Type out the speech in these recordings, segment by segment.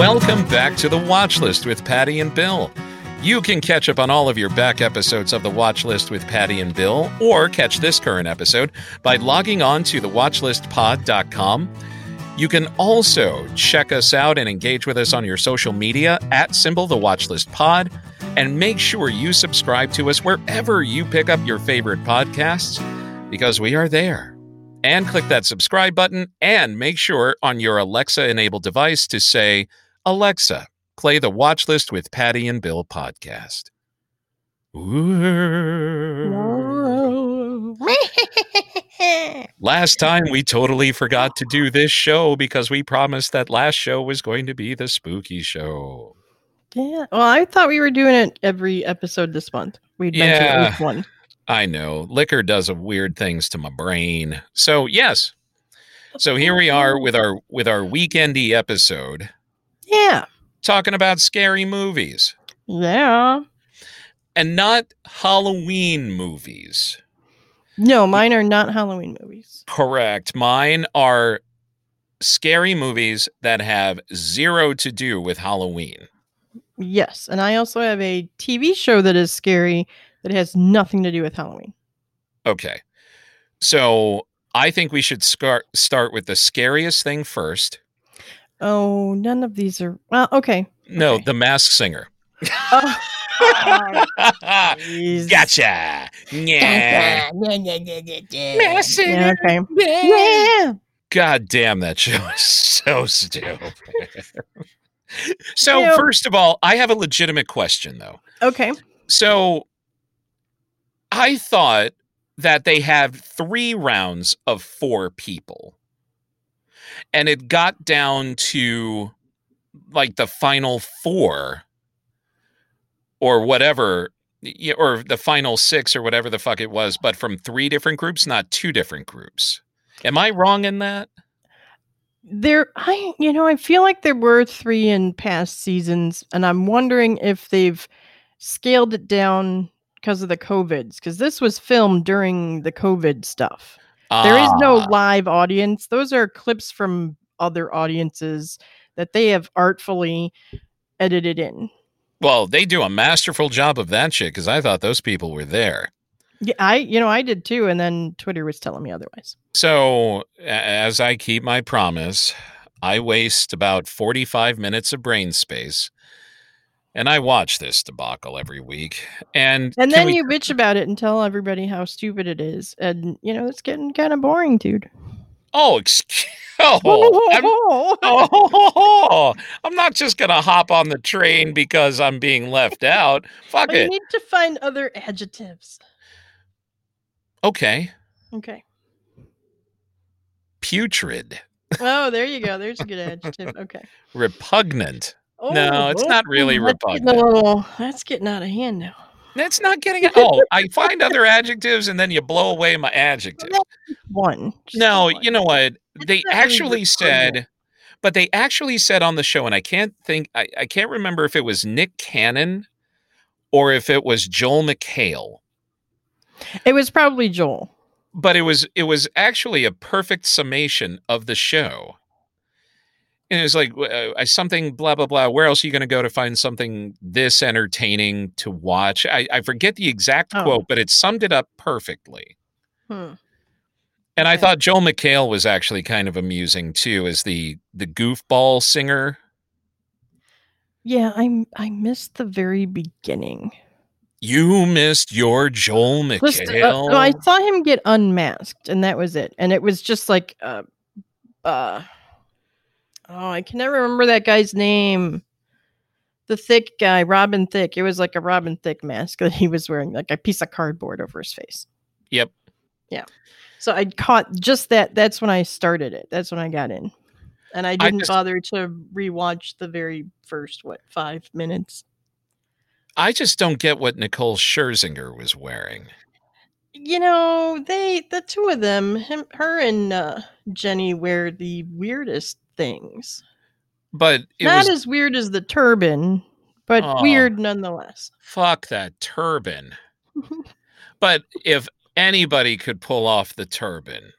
Welcome back to the Watch List with Pattie and Bill. You can catch up on all of your back episodes of the Watch List with Pattie and Bill, or catch this current episode by logging on to thewatchlistpod.com. You can also check us out and engage with us on your social media at symbol the Watchlist Pod, and make sure you subscribe to us wherever you pick up your favorite podcasts, because we are there. And click that subscribe button, and make sure on your Alexa enabled device to say, Alexa, play the Watch List with Pattie and Bill podcast. Last time we totally forgot to do this show because we promised that last show was going to be the spooky show. Yeah. Well, I thought we were doing it every episode this month. We'd Yeah. least one. I know. Liquor does a weird things to my brain. So, yes. So here we are with our with our weekendy episode Yeah. talking about scary movies Yeah. and not Halloween movies. No, mine are not Halloween movies. Correct. Mine are scary movies that have zero to do with Halloween. Yes. And I also have a TV show that is scary that has nothing to do with Halloween. Okay. So I think we should start start with the scariest thing first. Oh, none of these are. Well, okay. No, Okay. the mask singer. Oh, jeez. gotcha. Yeah. Mask Yeah, okay. Yeah. God damn, that show is so stupid. so, You know- first of all, I have a legitimate question, though. Okay. So, I thought that they have three rounds of four people, and it got down to like the final four or whatever, or the final six or whatever the fuck it was, but from three different groups, not two different groups. Am I wrong in that? There, I, you know, I feel like there were three in past seasons, and I'm wondering if they've scaled it down because of the COVIDs, because this was filmed during the COVID stuff. There is no Ah, live audience. Those are clips from other audiences that they have artfully edited in. Well, they do a masterful job of that shit because I thought those people were there. Yeah, I, you know, I did too, and then Twitter was telling me otherwise. So, as I keep my promise, I waste about 45 minutes of brain space and I watch this debacle every week. And, And then we- you bitch about it and tell everybody how stupid it is, and you know, it's getting kind of boring, dude. Oh, excuse Oh, I'm, oh, I'm not just going to hop on the train because I'm being left out. Fuck it. need to find other adjectives. Okay. Okay. Putrid, Oh, there you go. There's a good adjective. Okay. repugnant. Oh, No, it's oh, not really that's getting repugnant. that's getting out of hand now. That's not getting it. Oh, I find other adjectives and then you blow away my adjective. One. No, one. you know what? They not really actually said, but they actually said on the show, and I can't think, I, I can't remember if it was Nick Cannon or if it was Joel McHale, It was probably Joel. but it was it was actually a perfect summation of the show. And it was like uh, something blah blah blah. Where else are you going to go to find something this entertaining to watch? I, I forget the exact Oh. quote, but it summed it up perfectly. Hmm. And I thought Joel McHale was actually kind of amusing too, as the the goofball singer. Yeah, I I missed the very beginning. You missed your Joel uh, McHale. no, I saw him get unmasked, and that was it. And it was just like, uh, uh, oh, I can never remember that guy's name. The thick guy, Robin Thicke. It was like a Robin Thicke mask that he was wearing, like a piece of cardboard over his face. Yep. Yeah. So I caught just that. That's when I started it. That's when I got in, and I I didn't just- bother to rewatch the very first what five minutes. I just don't get what Nicole Scherzinger was wearing. You know, they the two of them, him, her and uh, Jenny, wear the weirdest things. But it Not was as weird as the turban, but Oh. weird nonetheless. fuck that turban. but if anybody could pull off the turban,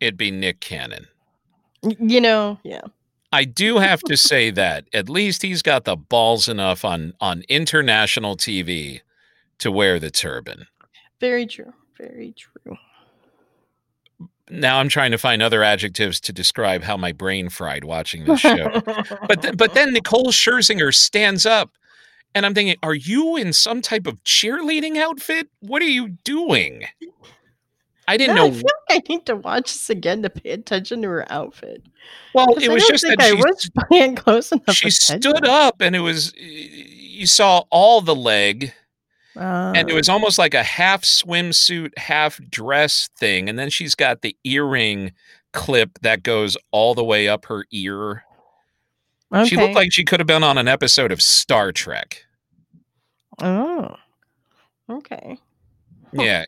it'd be Nick Cannon. You know, yeah. I do have to say that at least he's got the balls enough on on international TV to wear the turban. Very true. Very true. Now I'm trying to find other adjectives to describe how my brain fried watching this show. but th- but then Nicole Scherzinger stands up, and I'm thinking, are you in some type of cheerleading outfit? What are you doing? I didn't No, know. I feel like I need to watch this again to pay attention to her outfit. Well, it was just that I she, was paying close enough. she attention. stood up, and it was you saw all the leg, and it Uh, was almost like a half swimsuit, half dress thing, and then she's got the earring clip that goes all the way up her ear. okay. She looked like she could have been on an episode of Star Trek. Oh. Okay. Huh. Yeah,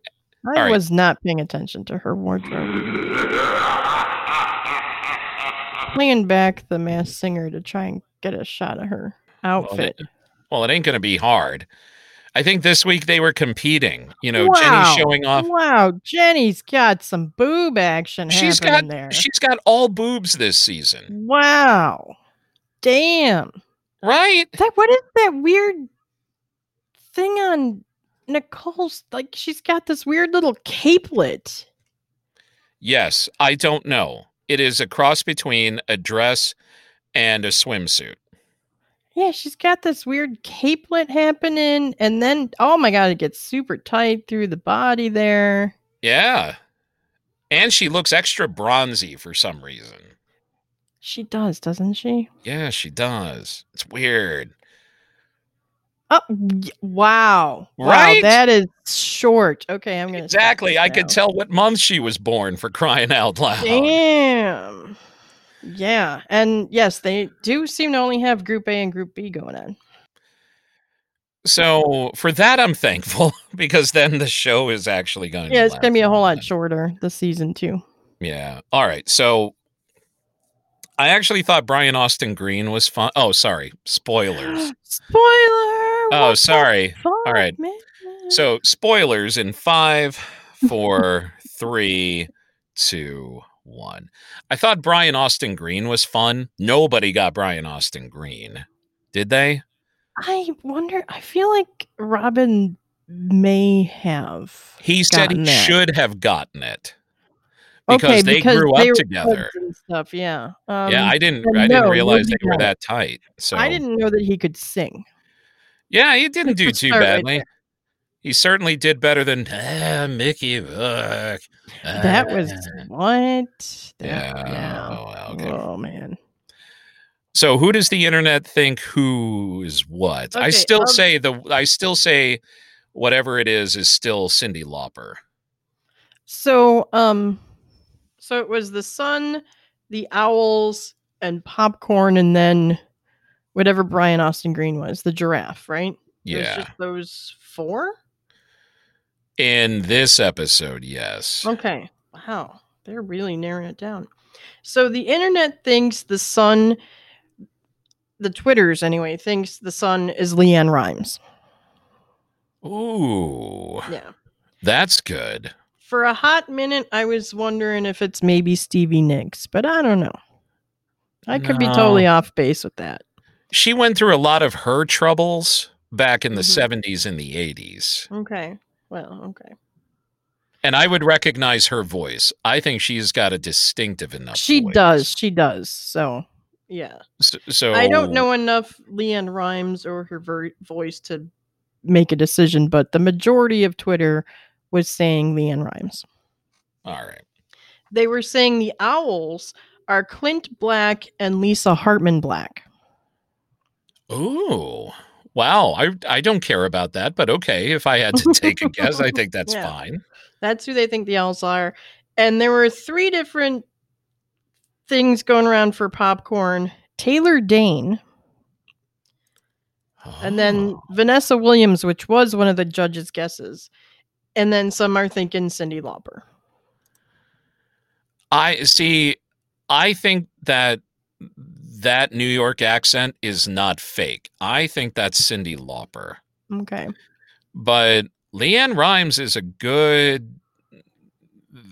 I was not paying attention to her wardrobe. Playing back the Masked Singer to try and get a shot of her outfit. Well, it ain't going to be hard. I think this week they were competing. You know, Wow. Jenny showing off. Wow, Jenny's got some boob action She's happening got there. she's got all boobs this season, Wow. Damn. right? That what is that weird thing on Nicole's like she's got this weird little capelet. Yes, I don't know. It is a cross between a dress and a swimsuit. Yeah, she's got this weird capelet happening, and then oh my god, it gets super tight through the body there. Yeah, and she looks extra bronzy for some reason. She does, doesn't she? Yeah, she does. It's weird. Oh wow. Wow, Right? that is short. Okay, I'm gonna Exactly. I could tell what month she was born for crying out loud. Damn. Yeah, and yes, they do seem to only have Group A and Group B going on. So for that, I'm thankful because then the show is actually going. Yeah, to it's gonna be a whole lot shorter this season too. Yeah. All right. So I actually thought Brian Austin Green was fun. Oh, sorry. Spoilers. Spoiler. oh, sorry. fuck, right. man? So spoilers in five, four, three, two, one. I thought Brian Austin Green was fun. Nobody got Brian Austin Green, did they? I wonder. I feel like Robin may have. He said he that. should have gotten it because they because grew up they together. and stuff. Yeah. Um, yeah, I didn't. I didn't realize they were that tight. So I didn't know that he could sing. Yeah, he didn't do too right badly. there. He certainly did better than ah, Mickey Rourke. That was Ah." what. That- yeah. yeah. Oh, okay. Oh man. So who does the internet think who is what? I still um, say the I still say whatever it is is still Cyndi Lauper. So, um, so it was the sun, the owls, and popcorn, and then whatever Brian Austin Green was, the giraffe, right? It was Yeah. just those four. In this episode, yes. Okay. Wow. They're really narrowing it down. So the internet thinks the sun, the Twitters anyway, thinks the sun is LeAnn Rimes. Ooh. Yeah. That's good. For a hot minute, I was wondering if it's maybe Stevie Nicks, but I don't know. I could be totally off base with that. She went through a lot of her troubles back in the Mhm. 70s and the 80s. Okay. Well, okay. And I would recognize her voice. I think she's got a distinctive enough She voice. does. She does. So, yeah. So, so I don't know enough LeAnn Rimes or her ver- voice to make a decision, but the majority of Twitter was saying LeAnn Rimes. All right. They were saying the owls are Clint Black and Lisa Hartman Black. Ooh. Wow. I I don't care about that, but okay. If I had to take a guess, I think that's Yeah. fine. That's who they think the owls are. And there were three different things going around for popcorn. Taylor Dayne, and then Oh. Vanessa Williams, which was one of the judges' guesses. And then some are thinking Cyndi Lauper. I see. I think that that New York accent is not fake. I think that's Cyndi Lauper. Okay. But LeAnn Rimes is a good.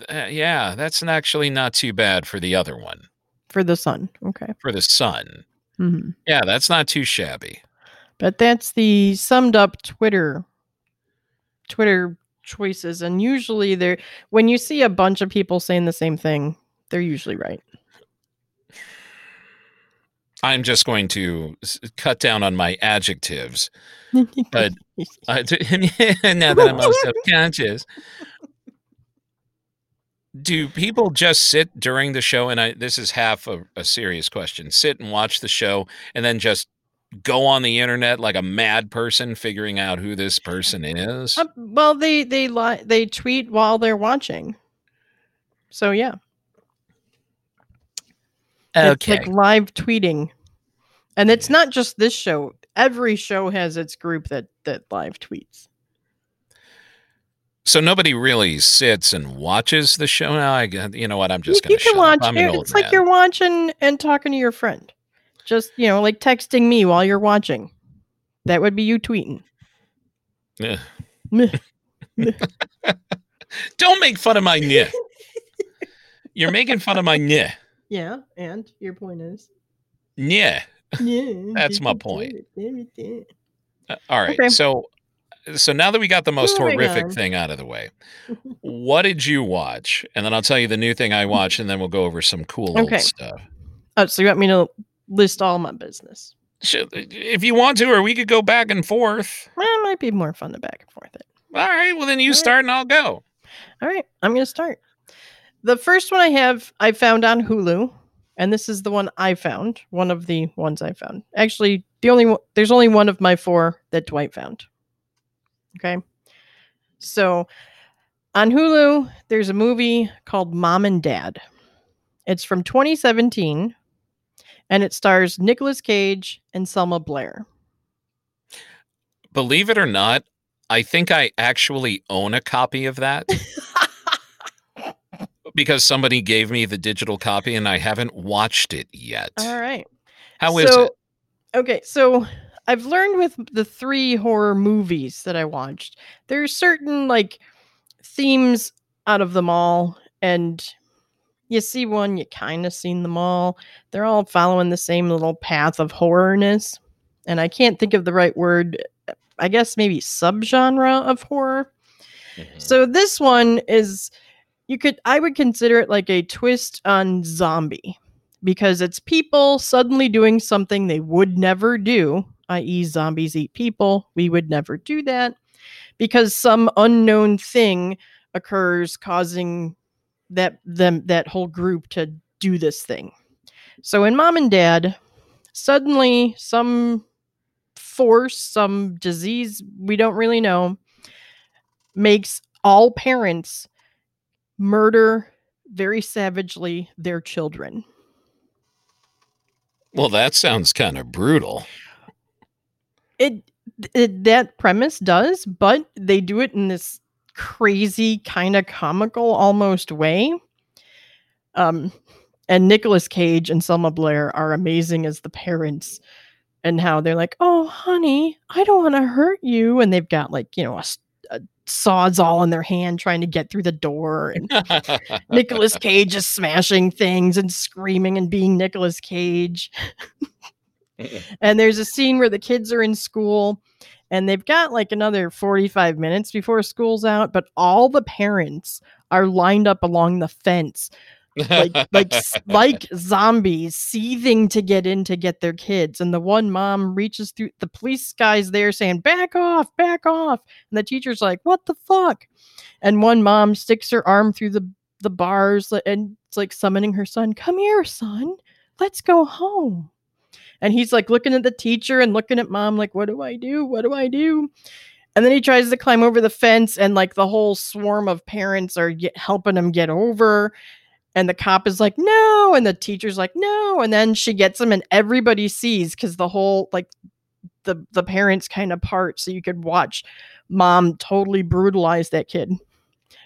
uh, yeah, that's actually not too bad for the other one. for the sun. Okay. for the Sun. hmm Yeah, that's not too shabby. But that's the summed up Twitter Twitter choices and usually they're when you see a bunch of people saying the same thing, they're usually right. I'm just going to cut down on my adjectives. But- Uh, now that I'm all subconscious. Do people just sit during the show? And I, this is half a, a serious question. Sit and watch the show and then just go on the internet like a mad person figuring out who this person is? Uh, well, they they li- they tweet while they're watching. So yeah, it's okay. like live tweeting, and it's not just this show. Every show has its group that that live tweets. so nobody really sits and watches the show now. I, you know what? I'm just you going to You can watch. up. I'm an it- It's like you're watching and talking to your friend. Just you know, like texting me while you're watching. That would be you tweeting. Yeah. Don't make fun of my nyeh. You're making fun of my nyeh. Yeah, and your point is. Nyeh. Yeah, That's my point. do it, do it. Uh, All right. Okay. So so now that we got the most Moving horrific on. thing out of the way, what did you watch? And then I'll tell you the new thing I watched and then we'll go over some cool Okay. old stuff. Oh, so you want me to list all my business? Sh- If you want to, or we could go back and forth. Well, it might be more fun to back and forth it. All right. Well, then you All right. start and I'll go. All right, I'm going to start. The first one I have, I found on Hulu, and this is the one I found. One of the ones I found. Actually, the only one, there's only one of my four that Dwight found. Okay, so on Hulu, there's a movie called Mom and Dad. It's from 2017, and it stars Nicolas Cage and Selma Blair. Believe it or not, I think I actually own a copy of that because somebody gave me the digital copy and I haven't watched it yet. All right. How is so, it? Okay, so I've learned with the three horror movies that I watched, there's certain like themes out of them all, and you see one, you kind of seen them all. They're all following the same little path of horrorness, and I can't think of the right word. I guess maybe subgenre of horror. Mhm. So this one is you could I would consider it like a twist on zombie because it's people suddenly doing something they would never do, i.e. zombies eat people. We would never do that because some unknown thing occurs causing that them that whole group to do this thing. So in mom and dad, suddenly some force, some disease we don't really know makes all parents murder very savagely their children. Well, that sounds kind of brutal. It, it that premise does, but they do it in this crazy kind of comical almost way. Um and Nicolas Cage and Selma Blair are amazing as the parents and how they're like, "Oh, honey, I don't want to hurt you." And they've got like, you know, a, sawzall in their hand trying to get through the door and Nicolas Cage is smashing things and screaming and being Nicolas Cage. and there's a scene where the kids are in school and they've got like another 45 minutes before school's out, but all the parents are lined up along the fence like like like zombies seething to get in to get their kids and the one mom reaches through the police guy's there saying back off back off and the teacher's like what the fuck? And one mom sticks her arm through the the bars uh, and it's like summoning her son come here son let's go home. And he's like looking at the teacher and looking at mom like what do i do? What do i do? And then he tries to climb over the fence and like the whole swarm of parents are helping him get over and the cop is like no and the teacher's like no and then she gets him and everybody sees because the whole like the the parents kind of part so you could watch mom totally brutalize that kid.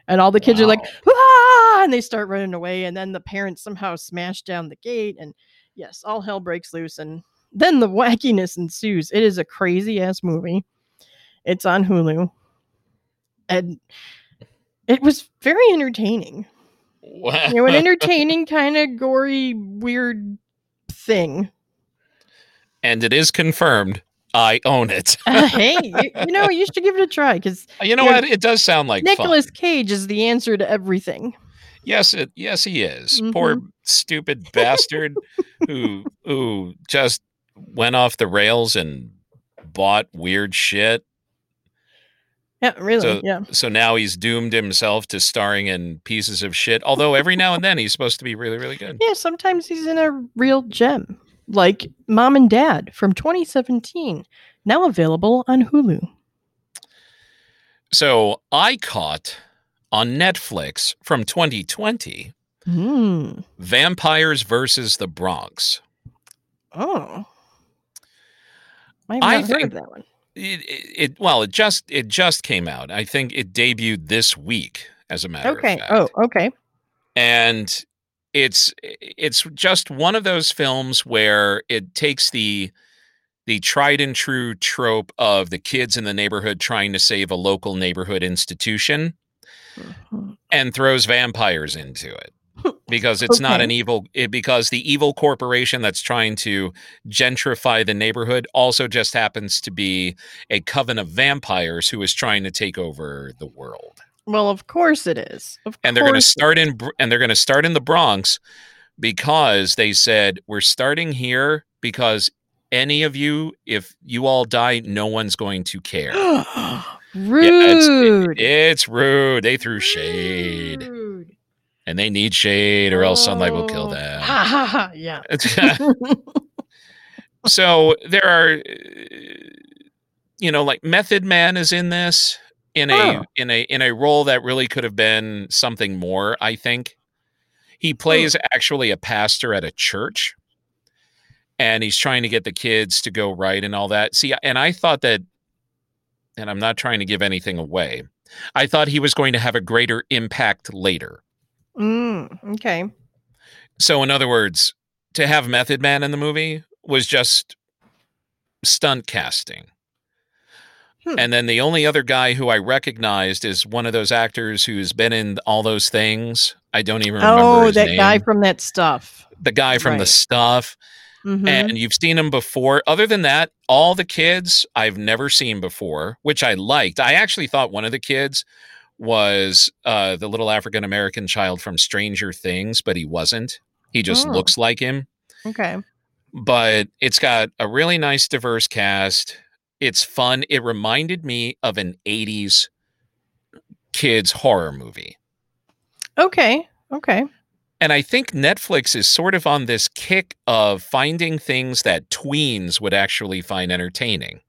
And all the kids are like ah! and they start running away and then the parents somehow smash down the gate and yes all hell breaks loose and then the wackiness ensues. It is a crazy ass movie. It's on hulu. And it was very entertaining You know, an entertaining, kind of gory, weird thing. and it is confirmed. I own it. Uh, hey, you, you know, you should give it a try because you know yeah, what? It does sound like Nicholas. Cage is the answer to everything. Yes, it yes he is. Poor Mm-hmm. stupid bastard who who just went off the rails and bought weird shit. Yeah, really. So- yeah. So now he's doomed himself to starring in pieces of shit. Although every now and then he's supposed to be really really good. Yeah, sometimes he's in a real gem, like Mom and Dad from 2017, now available on Hulu. So I caught on Netflix from 2020 Mm. Vampires versus the Bronx. Oh. I've I heard think- of that one. It, it, it well, it just it just came out. I think it debuted this week, as a matter Okay. of fact. Okay. Oh, okay. and it's it's just one of those films where it takes the the tried and true trope of the kids in the neighborhood trying to save a local neighborhood institution Mhm. and throws vampires into it because it's not an evil it, because the evil corporation that's trying to gentrify the neighborhood also just happens to be a coven of vampires who is trying to take over the world Well, of course it is. Of and they're going to start in and they're going to start in the Bronx because they said we're starting here because any of you if you all die no one's going to care Rude. it's rude they threw shade. And they need shade or else sunlight will kill Oh. them. Yeah. so there are uh, you know like method man is in this in a Oh. in a in a role that really could have been something more i think he plays actually a pastor at a church and he's trying to get the kids to go right and all that see and i thought that and i'm not trying to give anything away i thought he was going to have a greater impact later Mm, okay. so in other words to have method man in the movie was just stunt casting Hmm. and then the only other guy who i recognized is one of those actors who's been in all those things i don't even remember Oh, that name. guy from that stuff. the guy from the Right. stuff Mhm. and you've seen him before other than that all the kids i've never seen before which i liked i actually thought one of the kids was uh, the little african american child from stranger things but he wasn't he just Oh. looks like him okay. but it's got a really nice diverse cast it's fun it reminded me of an 80s kids horror movie Okay. Okay. and I think Netflix is sort of on this kick of finding things that tweens would actually find entertaining.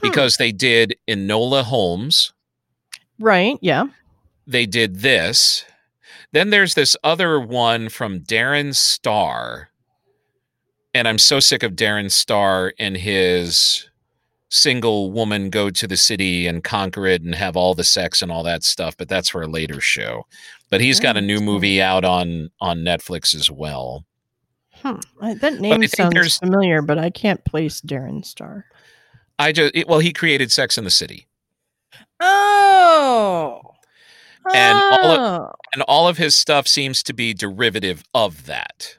Hmm. Because they did Enola Holmes, Right. Yeah. they did this. Then there's this other one from Darren Star. And I'm so sick of Darren Star and his single woman go to the city and conquer it and have all the sex and all that stuff, but that's for a later show. But he's got a new movie out on on Netflix as well. Hmm. That name sounds familiar, but I can't place Darren Star. I just it, well, he created Sex in the City, Oh. And all oh. and all of his stuff seems to be derivative of that.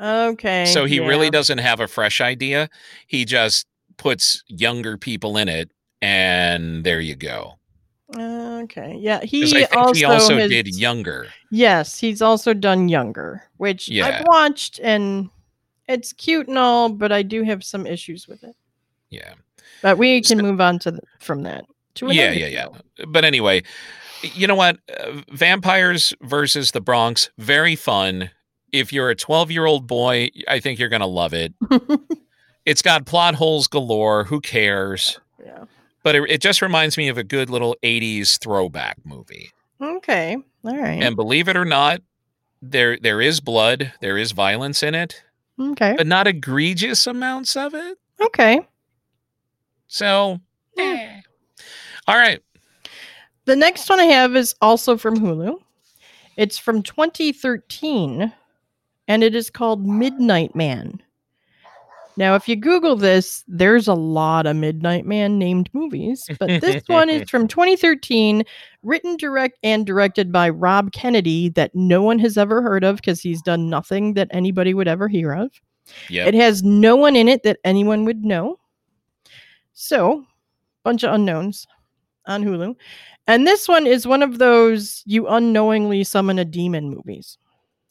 okay. So he yeah. really doesn't have a fresh idea. He just puts younger people in it, and there you go. Okay. Yeah. He I think also, he also has, did younger. Yes, he's also done younger, which Yeah. I've watched and it's cute and all, but I do have some issues with it. Yeah, But we can So- move on to the, from that. To yeah, yeah, yeah. But anyway, you know what? Uh, Vampires versus the Bronx, very fun. If you're a 12 year old boy, I think you're gonna love it. it's got plot holes galore. Who cares? yeah. but it, it just reminds me of a good little 80s throwback movie Okay. All right. and believe it or not there there is blood there is violence in it okay. but not egregious amounts of it Okay. so Hmm. All right The next one I have is also from Hulu. It's from 2013 and it is called Midnight Man. Now, if you Google this, there's a lot of Midnight Man named movies, but this one is from 2013, written, direct, and directed by Rob Kennedy, that no one has ever heard of because he's done nothing that anybody would ever hear of. Yep. It has no one in it that anyone would know. So, bunch of unknowns on Hulu. And this one is one of those you unknowingly summon a demon movies.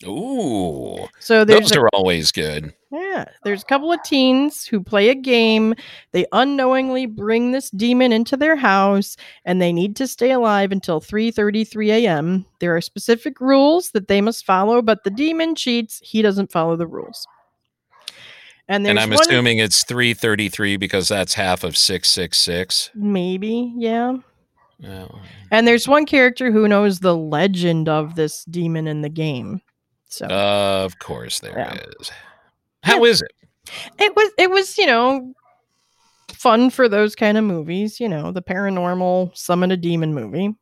Ooh, So those a, are always good. yeah, there's a couple of teens who play a game. They unknowingly bring this demon into their house and they need to stay alive until 3:33 a.m. There are specific rules that they must follow, but the demon cheats. He doesn't follow the rules. And And I'm assuming it's 333 because that's half of 666. maybe, yeah. And there's one character who knows the legend of this demon in the game. So of course there is. Yeah. How is it? it was it was, you know, fun for those kind of movies, you know, the paranormal summon a demon movie.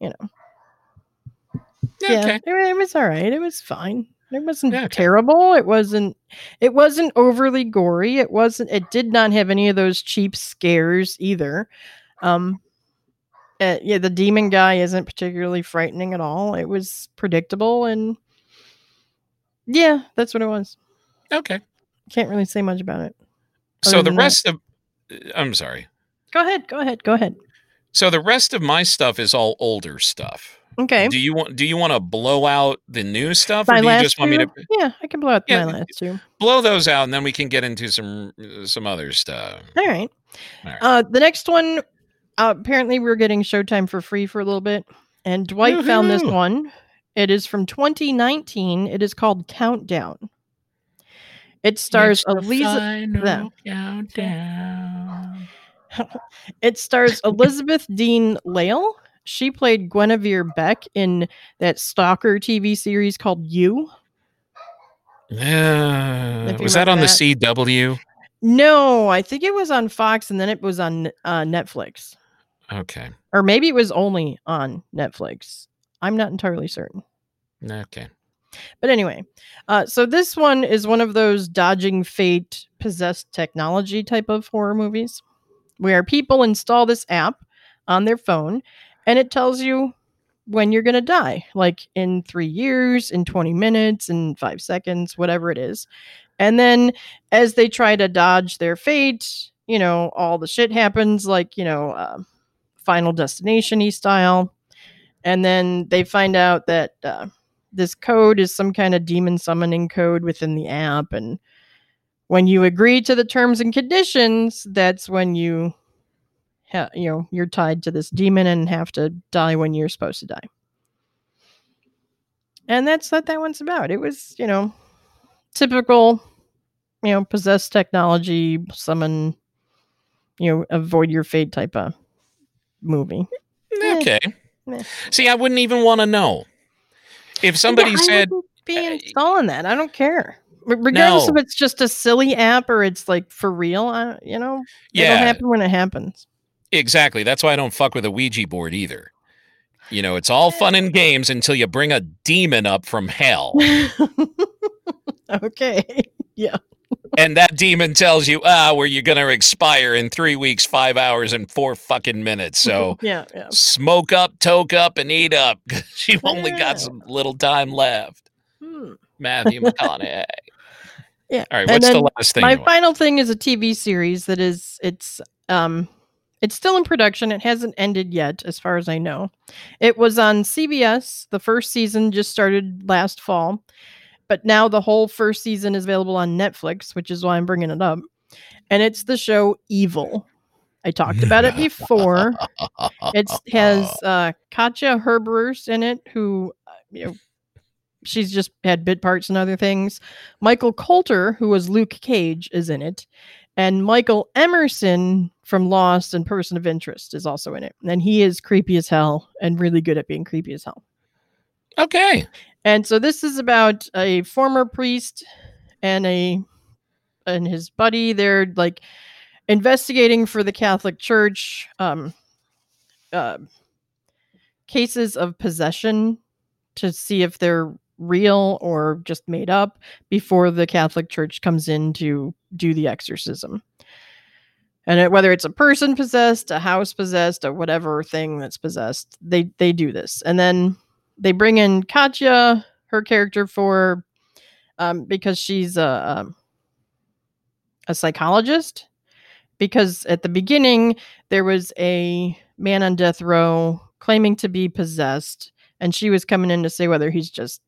You know. Yeah. Okay. It, it was all right. It was fine. It wasn't Yeah, terrible. It wasn't it wasn't overly gory. It wasn't it did not have any of those cheap scares either. Um uh, yeah, the demon guy isn't particularly frightening at all. It was predictable and yeah, that's what it was. Okay. Can't really say much about it. So the than that- rest of I'm sorry. Go ahead, go ahead, go ahead. So the rest of my stuff is all older stuff. Okay. Do you want do you want to blow out the new stuff My or do you just want me to Yeah, I can blow out Yeah, my last two. blow those out and then we can get into some some other stuff? All right. All right. Uh, the next one, uh, apparently, we are getting Showtime for free for a little bit, and Dwight found this one. It is from 2019. It is called Countdown. It stars Eliza. countdown. It stars Elizabeth Dean Lail. She played Guinevere Beck in that stalker TV series called You. Yeah. Was that on remember the CW? No, I think it was on Fox, and then it was on uh, Netflix, Okay. or maybe it was only on Netflix. I'm not entirely certain. Okay. But anyway, uh, so this one is one of those dodging fate, possessed technology type of horror movies where people install this app on their phone and it tells you when you're going to die, like in three years, in 20 minutes, in five seconds, whatever it is. And then as they try to dodge their fate, you know, all the shit happens, like, you know, uh, Final Destination style. And then they find out that, uh, this code is some kind of demon summoning code within the app and when you agree to the terms and conditions that's when you ha- you know you're tied to this demon and have to die when you're supposed to die and that's what that one's about it was you know typical you know possess technology summon you know avoid your fate type of movie Eh. Okay. Eh. See, I wouldn't even want to know. If somebody Yeah, said, be uh, installing that. I don't care. Regardless No. if it's just a silly app or it's like for real, I, you know, it'll happen when it happens. Exactly. That's why I don't fuck with a Ouija board either. You know, it's all fun and games until you bring a demon up from hell. okay. Yeah. and that demon tells you, ah, where you're going to expire in three weeks, five hours, and four fucking minutes. So yeah, yeah. smoke up, toke up, and eat up because you've only Yeah. got some little time left. Hmm. Matthew McConaughey. Yeah. All right. What's the last thing? My you want? final thing is a TV series that is it's um it's still in production. It hasn't ended yet, as far as I know. It was on CBS. The first season just started last fall, but now the whole first season is available on Netflix, which is why I'm bringing it up. And it's the show Evil. I talked about it before. It has uh, Katja Herbers in it, who uh, you know, she's just had bit parts and other things. Michael Colter, who was Luke Cage, is in it, and Michael Emerson from Lost and Person of Interest is also in it, and he is creepy as hell and really good at being creepy as hell. okay. And so this is about a former priest and a and his buddy. They're like investigating for the Catholic Church um, uh, cases of possession to see if they're real or just made up before the Catholic Church comes in to do the exorcism. And it, whether it's a person possessed, a house possessed, or whatever thing that's possessed, they they do this. And then they bring in Katya, her character, for um, because she's a a psychologist. Because at the beginning there was a man on death row claiming to be possessed, and she was coming in to say whether he's just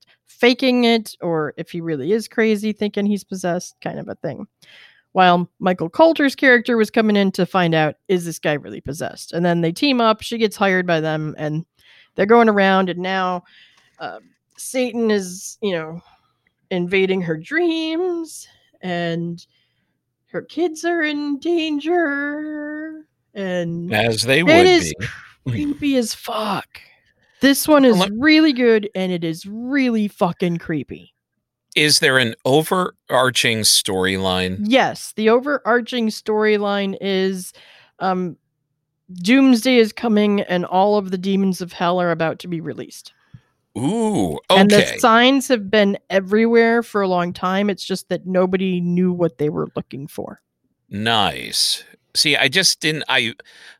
faking it or if he really is crazy, thinking he's possessed, kind of a thing. While Michael Colter's character was coming in to find out is this guy really possessed, and then they team up. She gets hired by them, and they're going around, and now uh, Satan is, you know, invading her dreams, and her kids are in danger, and As they would be. creepy as fuck. This one is really good, and it is really fucking creepy. Is there an overarching storyline? Yes, the overarching storyline is um Doomsday is coming and all of the demons of hell are about to be released. Ooh, okay. And the signs have been everywhere for a long time. It's just that nobody knew what they were looking for. Nice. See, I just didn't I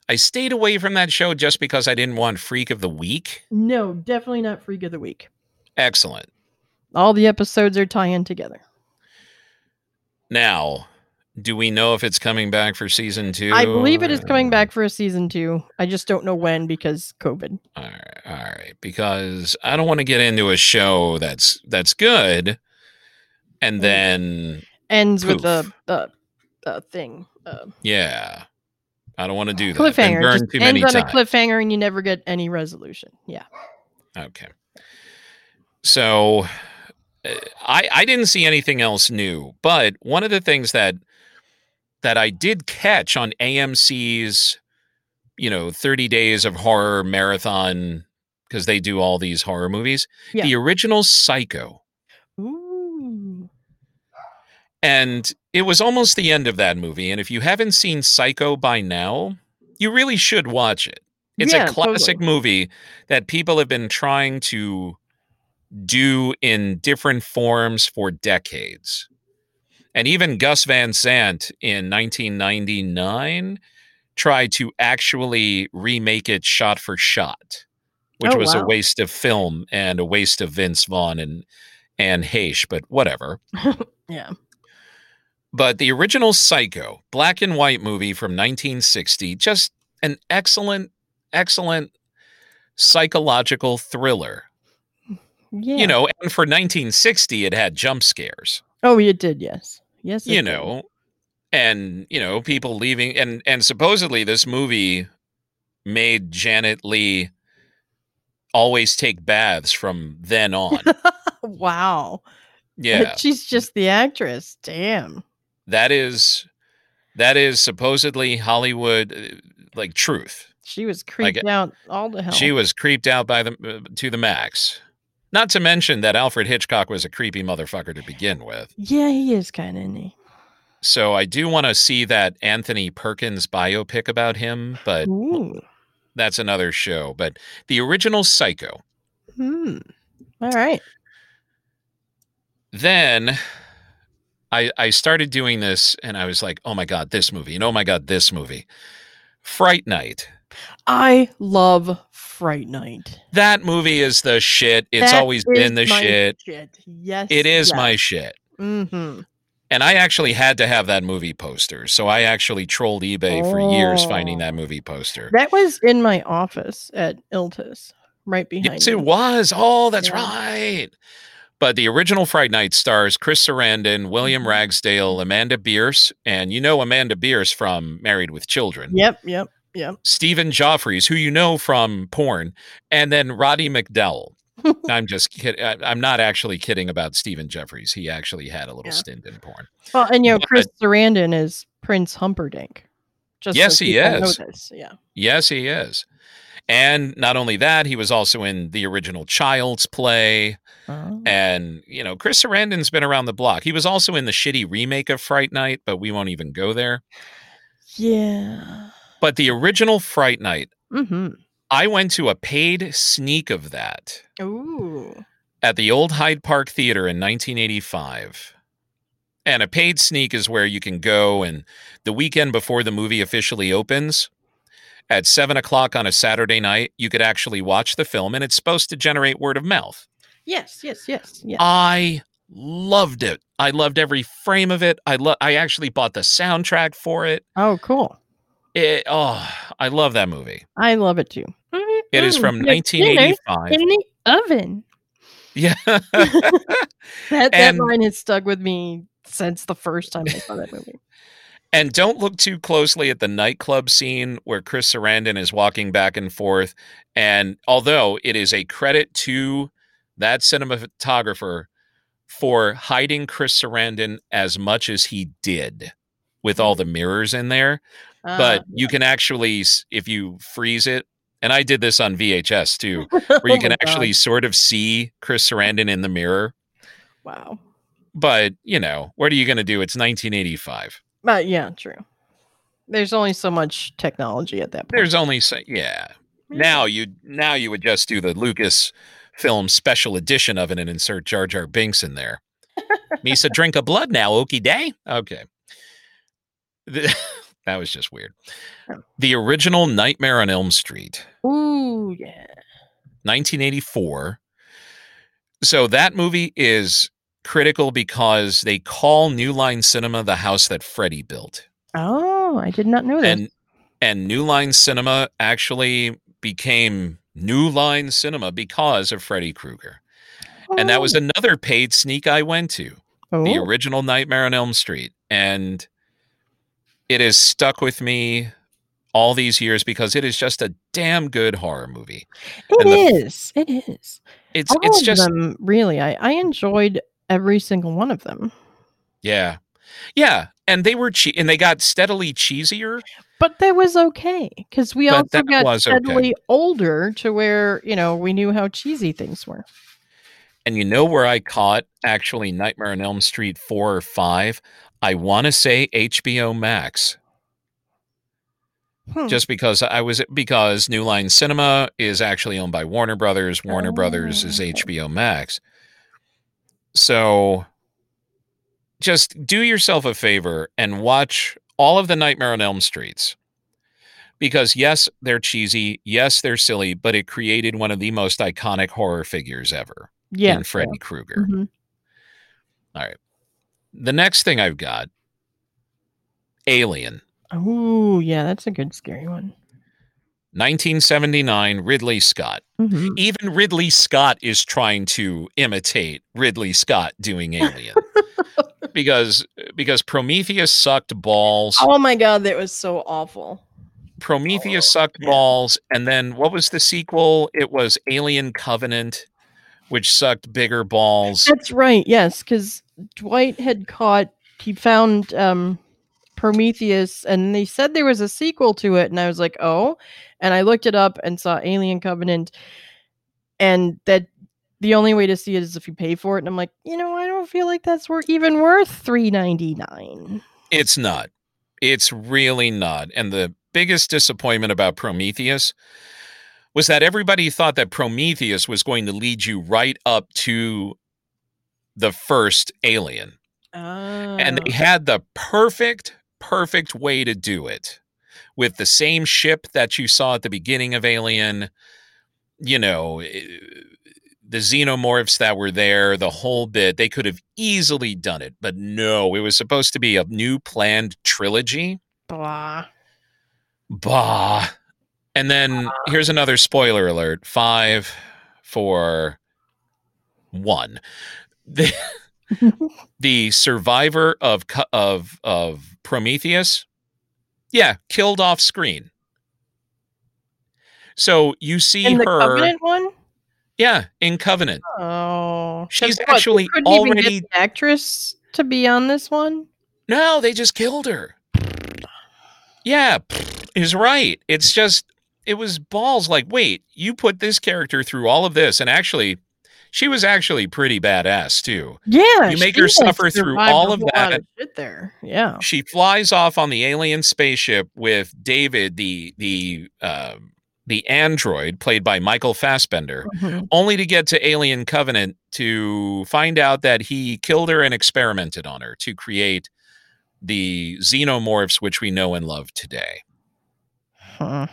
I stayed away from that show just because I didn't want Freak of the Week. No, definitely not Freak of the Week. Excellent. All the episodes are tying together. Now, do we know if it's coming back for season 2? I believe it is coming back for a season two. I just don't know when because COVID. All right, all right, because I don't want to get into a show that's that's good and then Ends with the Poof. the the thing. Uh, yeah. I don't want to do that. Cliffhanger. burned too ends many on times. a cliffhanger and you never get any resolution. Yeah. Okay. So uh, I I didn't see anything else new, but one of the things that that I did catch on AMC's you know 30 days of horror marathon because they do all these horror movies, Yeah. the original Psycho. Ooh. And it was almost the end of that movie and if you haven't seen Psycho by now, you really should watch it. It's Yeah, a classic totally. movie that people have been trying to do in different forms for decades. And even Gus Van Sant in 1999 tried to actually remake it shot for shot, which Oh, was a waste of film and a waste of Vince Vaughn and and Heche, but whatever. Yeah. But the original Psycho, black and white movie from 1960, just an excellent, excellent psychological thriller. Yeah. You know, and for 1960, it had jump scares, Oh, it did. Yes. Yes. you did. know, and, you know, people leaving. And, and supposedly this movie made Janet Leigh always take baths from then on. wow. Yeah. She's just the actress. Damn. That is, that is supposedly Hollywood, uh, like truth. She was creeped out all the hell. She was creeped out by the uh, to the max. Not to mention that Alfred Hitchcock was a creepy motherfucker to begin with. yeah, he is kind of, isn't? So I do want to see that Anthony Perkins biopic about him, but Ooh. that's another show. But the original Psycho. Hmm. All right. Then I I started doing this and I was like, "Oh my god, this movie. And oh my god, this movie." Fright Night. I love Fright Night. That movie is the shit. It's That always been the my shit. shit. Yes. It is yes. my shit. Mm-hmm. And I actually had to have that movie poster. So I actually trolled eBay for years finding Oh. that movie poster. That was in my office at Iltis, right behind Yes, me. it was. Oh, that's Yeah. right. But the original Fright Night stars Chris Sarandon, William Mhm. Ragsdale, Amanda Bearse, and you know Amanda Bearse from Married with Children. Yep, yep, yep. Stephen Geoffreys, who you know from porn, and then Roddy McDowall. I'm just kidding. I'm not actually kidding about Stephen Geoffreys. He actually had a little Yeah. stint in porn. Well, and you know, But- Chris Sarandon is Prince Humperdinck. Just Yes, so he is. Yeah. Yes, he is. And not only that, he was also in the original Child's Play. Oh. And, you know, Chris Sarandon's been around the block. He was also in the shitty remake of Fright Night, but we won't even go there. Yeah. But the original Fright Night, Mm-hmm. I went to a paid sneak of that. Ooh. at the old Hyde Park Theater in 1985. And a paid sneak is where you can go and the weekend before the movie officially opens, at seven o'clock on a Saturday night, you could actually watch the film and it's supposed to generate word of mouth. Yes, yes, yes, yes. I loved it. I loved every frame of it. I lo- I actually bought the soundtrack for it. oh, cool. It oh, I love that movie. I love it too. It is from Mm, there's dinner 1985. in the oven. Yeah. That that And- line has stuck with me since the first time I saw that movie. And don't look too closely at the nightclub scene where Chris Sarandon is walking back and forth. And although it is a credit to that cinematographer for hiding Chris Sarandon as much as he did with all the mirrors in there, but Uh, you can actually, if you freeze it, and I did this on VHS too, where you oh can my actually God. sort of see Chris Sarandon in the mirror. Wow. But, you know, what are you going to do? It's 1985. But yeah, true. There's only so much technology at that point. There's only so yeah. Now you now you would just do the Lucas film special edition of it and insert Jar Jar Binks in there. Misa drink of blood now, okie day. Okay. The- that was just weird. Oh. The original Nightmare on Elm Street, Ooh, yeah. 1984. So that movie is critical because they call New Line Cinema the house that Freddy built. Oh, I did not know that. and and New Line Cinema actually became New Line Cinema because of Freddy Krueger. And that was oh. another paid sneak I went to, the Oh, original Nightmare on Elm Street. And it has stuck with me all these years because it is just a damn good horror movie. it the- is. It is. It's All it's just them, really. I, I enjoyed every single one of them. yeah. Yeah, and they were che- and they got steadily cheesier. But that was okay because we But also got was okay. steadily older to where you know we knew how cheesy things were. And you know where I caught actually Nightmare on Elm Street 4 or 5? I want to say HBO Max. Hmm. just because I was because New Line Cinema is actually owned by Warner Brothers. Warner Brothers is Oh, okay. HBO Max. So just do yourself a favor and watch all of the Nightmare on Elm Streets. Because yes, they're cheesy, yes, they're silly, but it created one of the most iconic horror figures ever yeah, in Freddy Krueger. Mhm. The next thing I've got Alien. Oh, yeah, that's a good scary one. 1979, Ridley Scott. Mhm. even Ridley Scott is trying to imitate Ridley Scott doing Alien. because because Prometheus sucked balls. Oh my god, that was so awful. Prometheus oh, sucked yeah. balls and then what was the sequel? It was Alien Covenant which sucked bigger balls. That's right. Yes, because Dwight had caught. He found um, Prometheus, and they said there was a sequel to it, and I was like, oh. And I looked it up and saw Alien Covenant, and that the only way to see it is if you pay for it. And I'm like, you know, I don't feel like that's wor- even worth three ninety nine. It's not. It's really not. And the biggest disappointment about Prometheus was that everybody thought that Prometheus was going to lead you right up to the first alien. And they ah. had the perfect, perfect way to do it with the same ship that you saw at the beginning of Alien, you know, eh, the xenomorphs that were there, the whole bit. They could have easily done it, but no, it was supposed to be a new planned trilogy. blah. Bah. And then here's another spoiler alert five, four, one. The, survivor of of of Prometheus, yeah, killed off screen. So you see In the her, Covenant one. yeah, in Covenant. Oh, She's what, actually couldn't even get already- the actress to be on this one. No, they just killed her. Yeah, is right. It's just it was balls. Like, wait, you put this character through all of this, and actually, she was actually pretty badass too. Yeah, You make her suffer through all of that. shit there. Yeah. She flies off on the alien spaceship with David, the the uh, the android played by Michael Fassbender, Mhm. only to get to Alien Covenant to find out that he killed her and experimented on her to create the xenomorphs which we know and love today. Huh.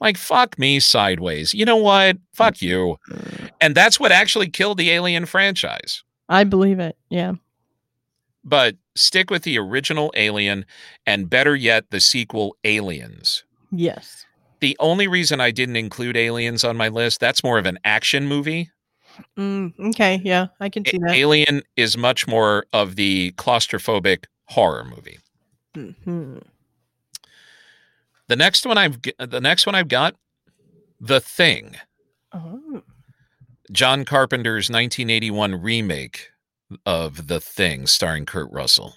Like, fuck me sideways. You know what? Fuck you. And that's what actually killed the Alien franchise. I believe it. Yeah. But stick with the original Alien and better yet, the sequel Aliens. Yes. The only reason I didn't include Aliens on my list, that's more of an action movie. Mm, okay. Yeah, I can see that. Alien is much more of the claustrophobic horror movie. Mhm. The next one I've the next one I've got, The Thing, Oh. John Carpenter's 1981 remake of The Thing, starring Kurt Russell.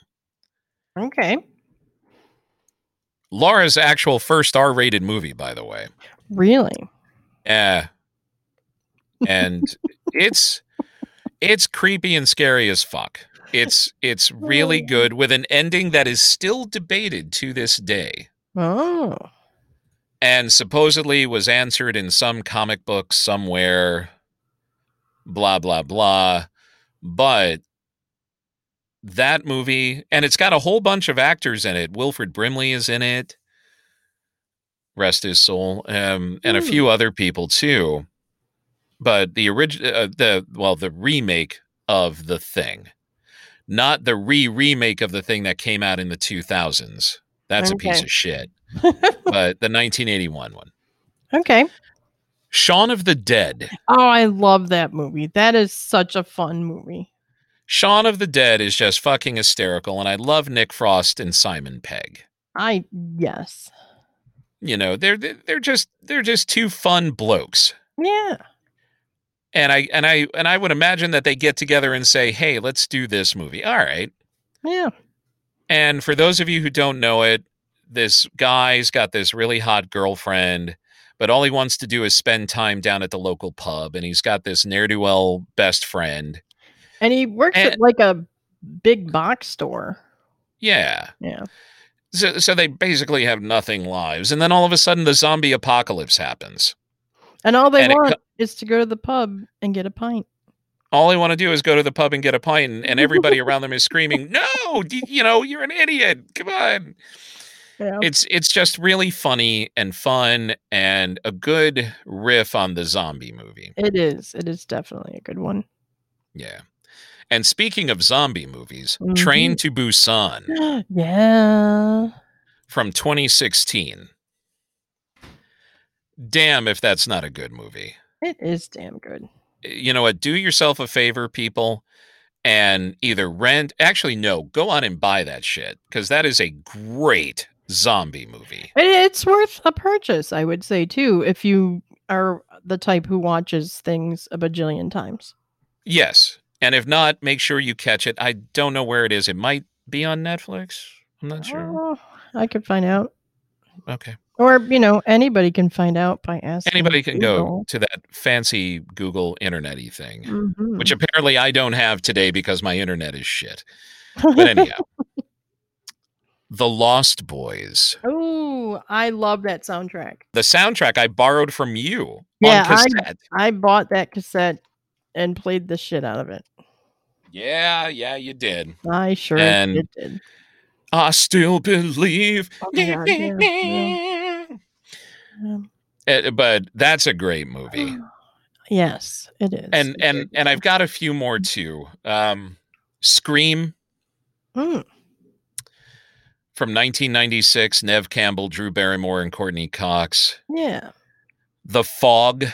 Okay. Laura's actual first R-rated movie, by the way. Really? Yeah, and it's it's creepy and scary as fuck. It's it's really oh. good with an ending that is still debated to this day. Oh. and supposedly was answered in some comic book somewhere blah blah blah. But that movie and it's got a whole bunch of actors in it. Wilford Brimley is in it. Rest his soul. Um, and a Hmm. few other people too. But the original uh, the well the remake of the thing. Not the re-remake of the thing that came out in the 2000s that's a piece of shit. But the 1981 one. okay. Shaun of the Dead. Oh, I love that movie. That is such a fun movie. Shaun of the Dead is just fucking hysterical, and I love Nick Frost and Simon Pegg. I yes. You know, they're they're just they're just two fun blokes. Yeah. And I and I and I would imagine that they get together and say, "Hey, let's do this movie." All right. Yeah. And for those of you who don't know it, this guy's got this really hot girlfriend, but all he wants to do is spend time down at the local pub, and he's got this ne'er do well best friend. And he works And- at like a big box store. Yeah. Yeah. So, so they basically have nothing lives, and then all of a sudden the zombie apocalypse happens. And all they And want co- is to go to the pub and get a pint. All they want to do is go to the pub and get a pint, and, and everybody around them is screaming, "No, you know, you're an idiot! Come on!" Yeah. It's it's just really funny and fun, and a good riff on the zombie movie. It is. It is definitely a good one. Yeah. And speaking of zombie movies, Mhm. Train to Busan yeah. from 2016. Damn, if that's not a good movie. It is damn good. you know what? Do yourself a favor, people, and either rent. Actually, no, go on and buy that shit because that is a great zombie movie. It- It's worth a purchase, I would say too, if you are the type who watches things a bajillion times. Yes, and if not, make sure you catch it. I don't know where it is. It might be on Netflix. I'm not sure. Oh, I could find out. Okay, Or, you know, anybody can find out by asking. anybody can go to that fancy Google internety thing, Mhm. which apparently I don't have today because my internet is shit. But anyhow, The Lost Boys. oh, I love that soundtrack. The soundtrack I borrowed from you Yeah, on I- cassette. I bought that cassette and played the shit out of it. Yeah, yeah, you did. I sure And- did. did. I still believe. Oh God, yeah, Um, Uh, but that's a great movie. yes, it is. And and and I've got a few more too. Um Scream Mm, from 1996, Neve Campbell, Drew Barrymore and Courteney Cox. yeah. The Fog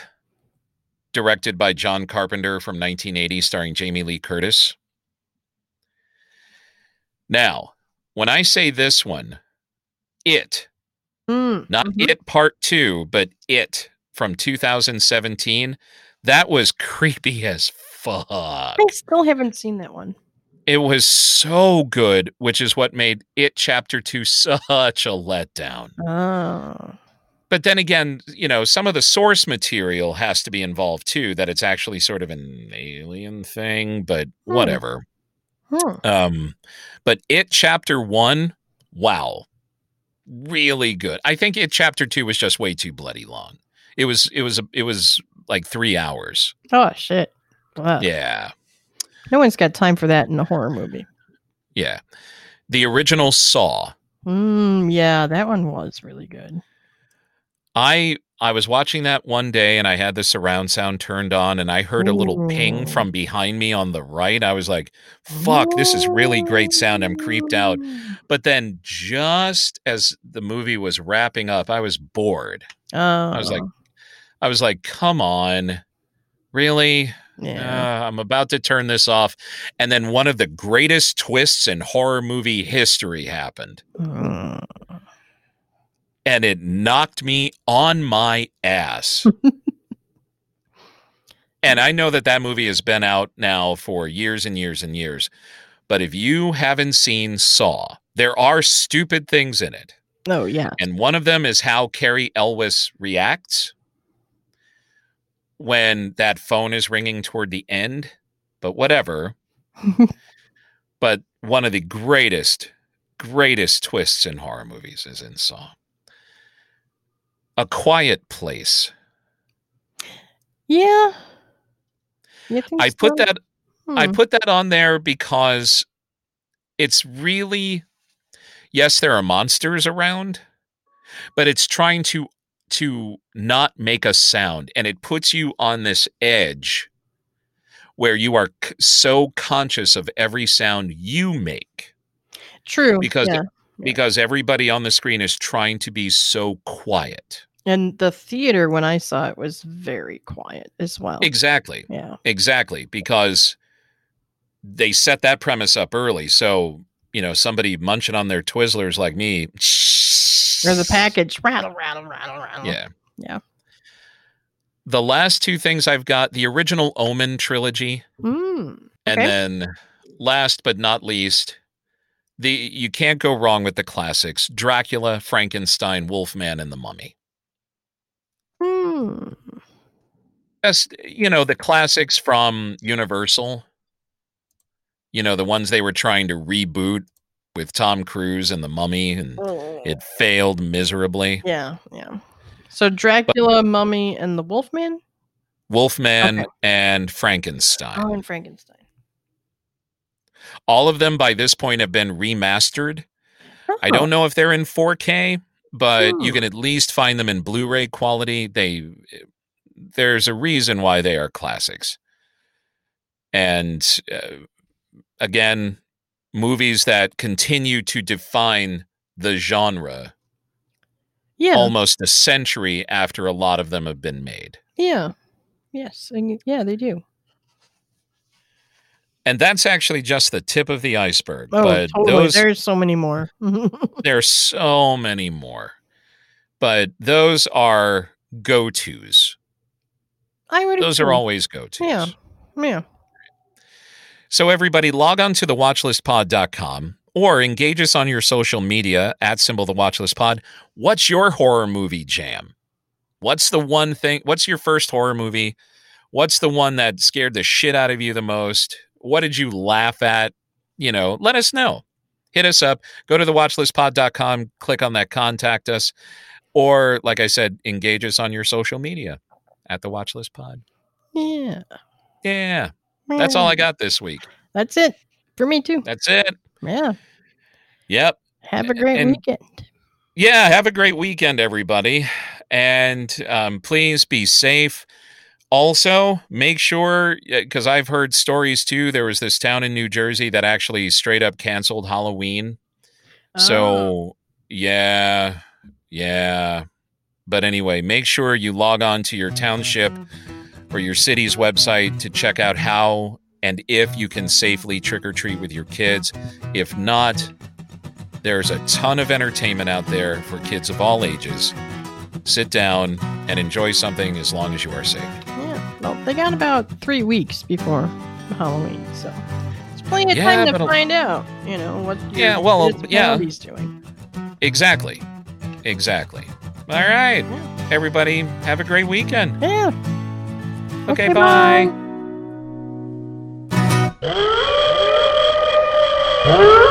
directed by John Carpenter from 1980 starring Jamie Lee Curtis. Now, when I say this one, it Mm, not mhm. it part two, but it from 2017. That was creepy as fuck. I still haven't seen that one. It was so good, which is what made it chapter two such a letdown. Oh. But then again, you know, some of the source material has to be involved too, that it's actually sort of an alien thing, but Hmm. whatever. Hmm. Um, but it chapter one, wow, really good. I think it chapter two was just way too bloody long. It was it was it was like three hours. Oh shit. Wow. Yeah, No one's got time for that in a horror movie. yeah. The original Saw. Mm, yeah, that one was really good. I I was watching that one day and I had the surround sound turned on and I heard a little ping from behind me on the right. I was like, "Fuck, this is really great sound. I'm creeped out." But then just as the movie was wrapping up, I was bored. Oh, I was like I was like, "Come on. Really? Yeah. Uh, I'm about to turn this off." And then one of the greatest twists in horror movie history happened. Mm. and it knocked me on my ass. and I know that that movie has been out now for years and years and years. But if you haven't seen Saw, there are stupid things in it. Oh yeah. And one of them is how Cary Elwes reacts when that phone is ringing toward the end. But whatever. but one of the greatest, greatest twists in horror movies is in Saw. A Quiet Place. Yeah. I put so? that I Hmm. put that on there because it's really yes, there are monsters around, but it's trying to to not make a sound and it puts you on this edge where you are c- so conscious of every sound you make True. because yeah. because everybody on the screen is trying to be so quiet. And the theater when I saw it was very quiet as well. Exactly. yeah. Exactly, because they set that premise up early. So, you know, somebody munching on their Twizzlers like me. Or a package rattle, rattle, rattle, rattle. Yeah. Yeah. The last two things I've got the original Omen trilogy, Mm. and then last but not least, the you can't go wrong with the classics Dracula, Frankenstein, Wolfman, and the Mummy. Hmm. Just, you know, the classics from Universal, you know, the ones they were trying to reboot with Tom Cruise and the Mummy, and it failed miserably. Yeah, yeah. So Dracula, Mummy, and the Wolfman. Wolfman Okay. and Frankenstein. Oh, and Frankenstein. All of them by this point have been remastered. I Oh, don't know if they're in 4K, but you Hmm. can at least find them in Blu-ray quality. They there's a reason why they are classics. And uh, again, movies that continue to define the genre Yeah, almost a century after a lot of them have been made. yeah, yes, and yeah, they do. And that's actually just the tip of the iceberg. Oh, but totally. those There's so many more. There's so many more. But those are go tos. I would. Those are always go tos. Yeah. Yeah. So, everybody, log on to the watchlistpod.com or engage us on your social media at symbol the watchlist pod. What's your horror movie jam? What's the one thing? What's your first horror movie? What's the one that scared the shit out of you the most? What did you laugh at? You know, let us know. Hit us up. Go to the watchlistpod.com, click on that contact us, or like I said, engage us on your social media at the watchlist pod. Yeah. Yeah, that's all I got this week. That's it for me too. That's it. Yeah. Yep. Have a great And- weekend. Yeah, have a great weekend, everybody. And um, please be safe. Also, make sure, because I've heard stories too. There was this town in New Jersey that actually straight up canceled Halloween. So, yeah, yeah. But anyway, make sure you log on to your township or your city's website to check out how and if you can safely trick or treat with your kids. If not, there's a ton of entertainment out there for kids of all ages. Sit down and enjoy something as long as you are safe. yeah. Well, they got about three weeks before Halloween, so it's plenty of Yeah, time to find out. You know what? your Yeah, well, yeah. municipality's doing. Exactly. Exactly. All right. Everybody, have a great weekend. Yeah. Okay, Okay, bye. bye.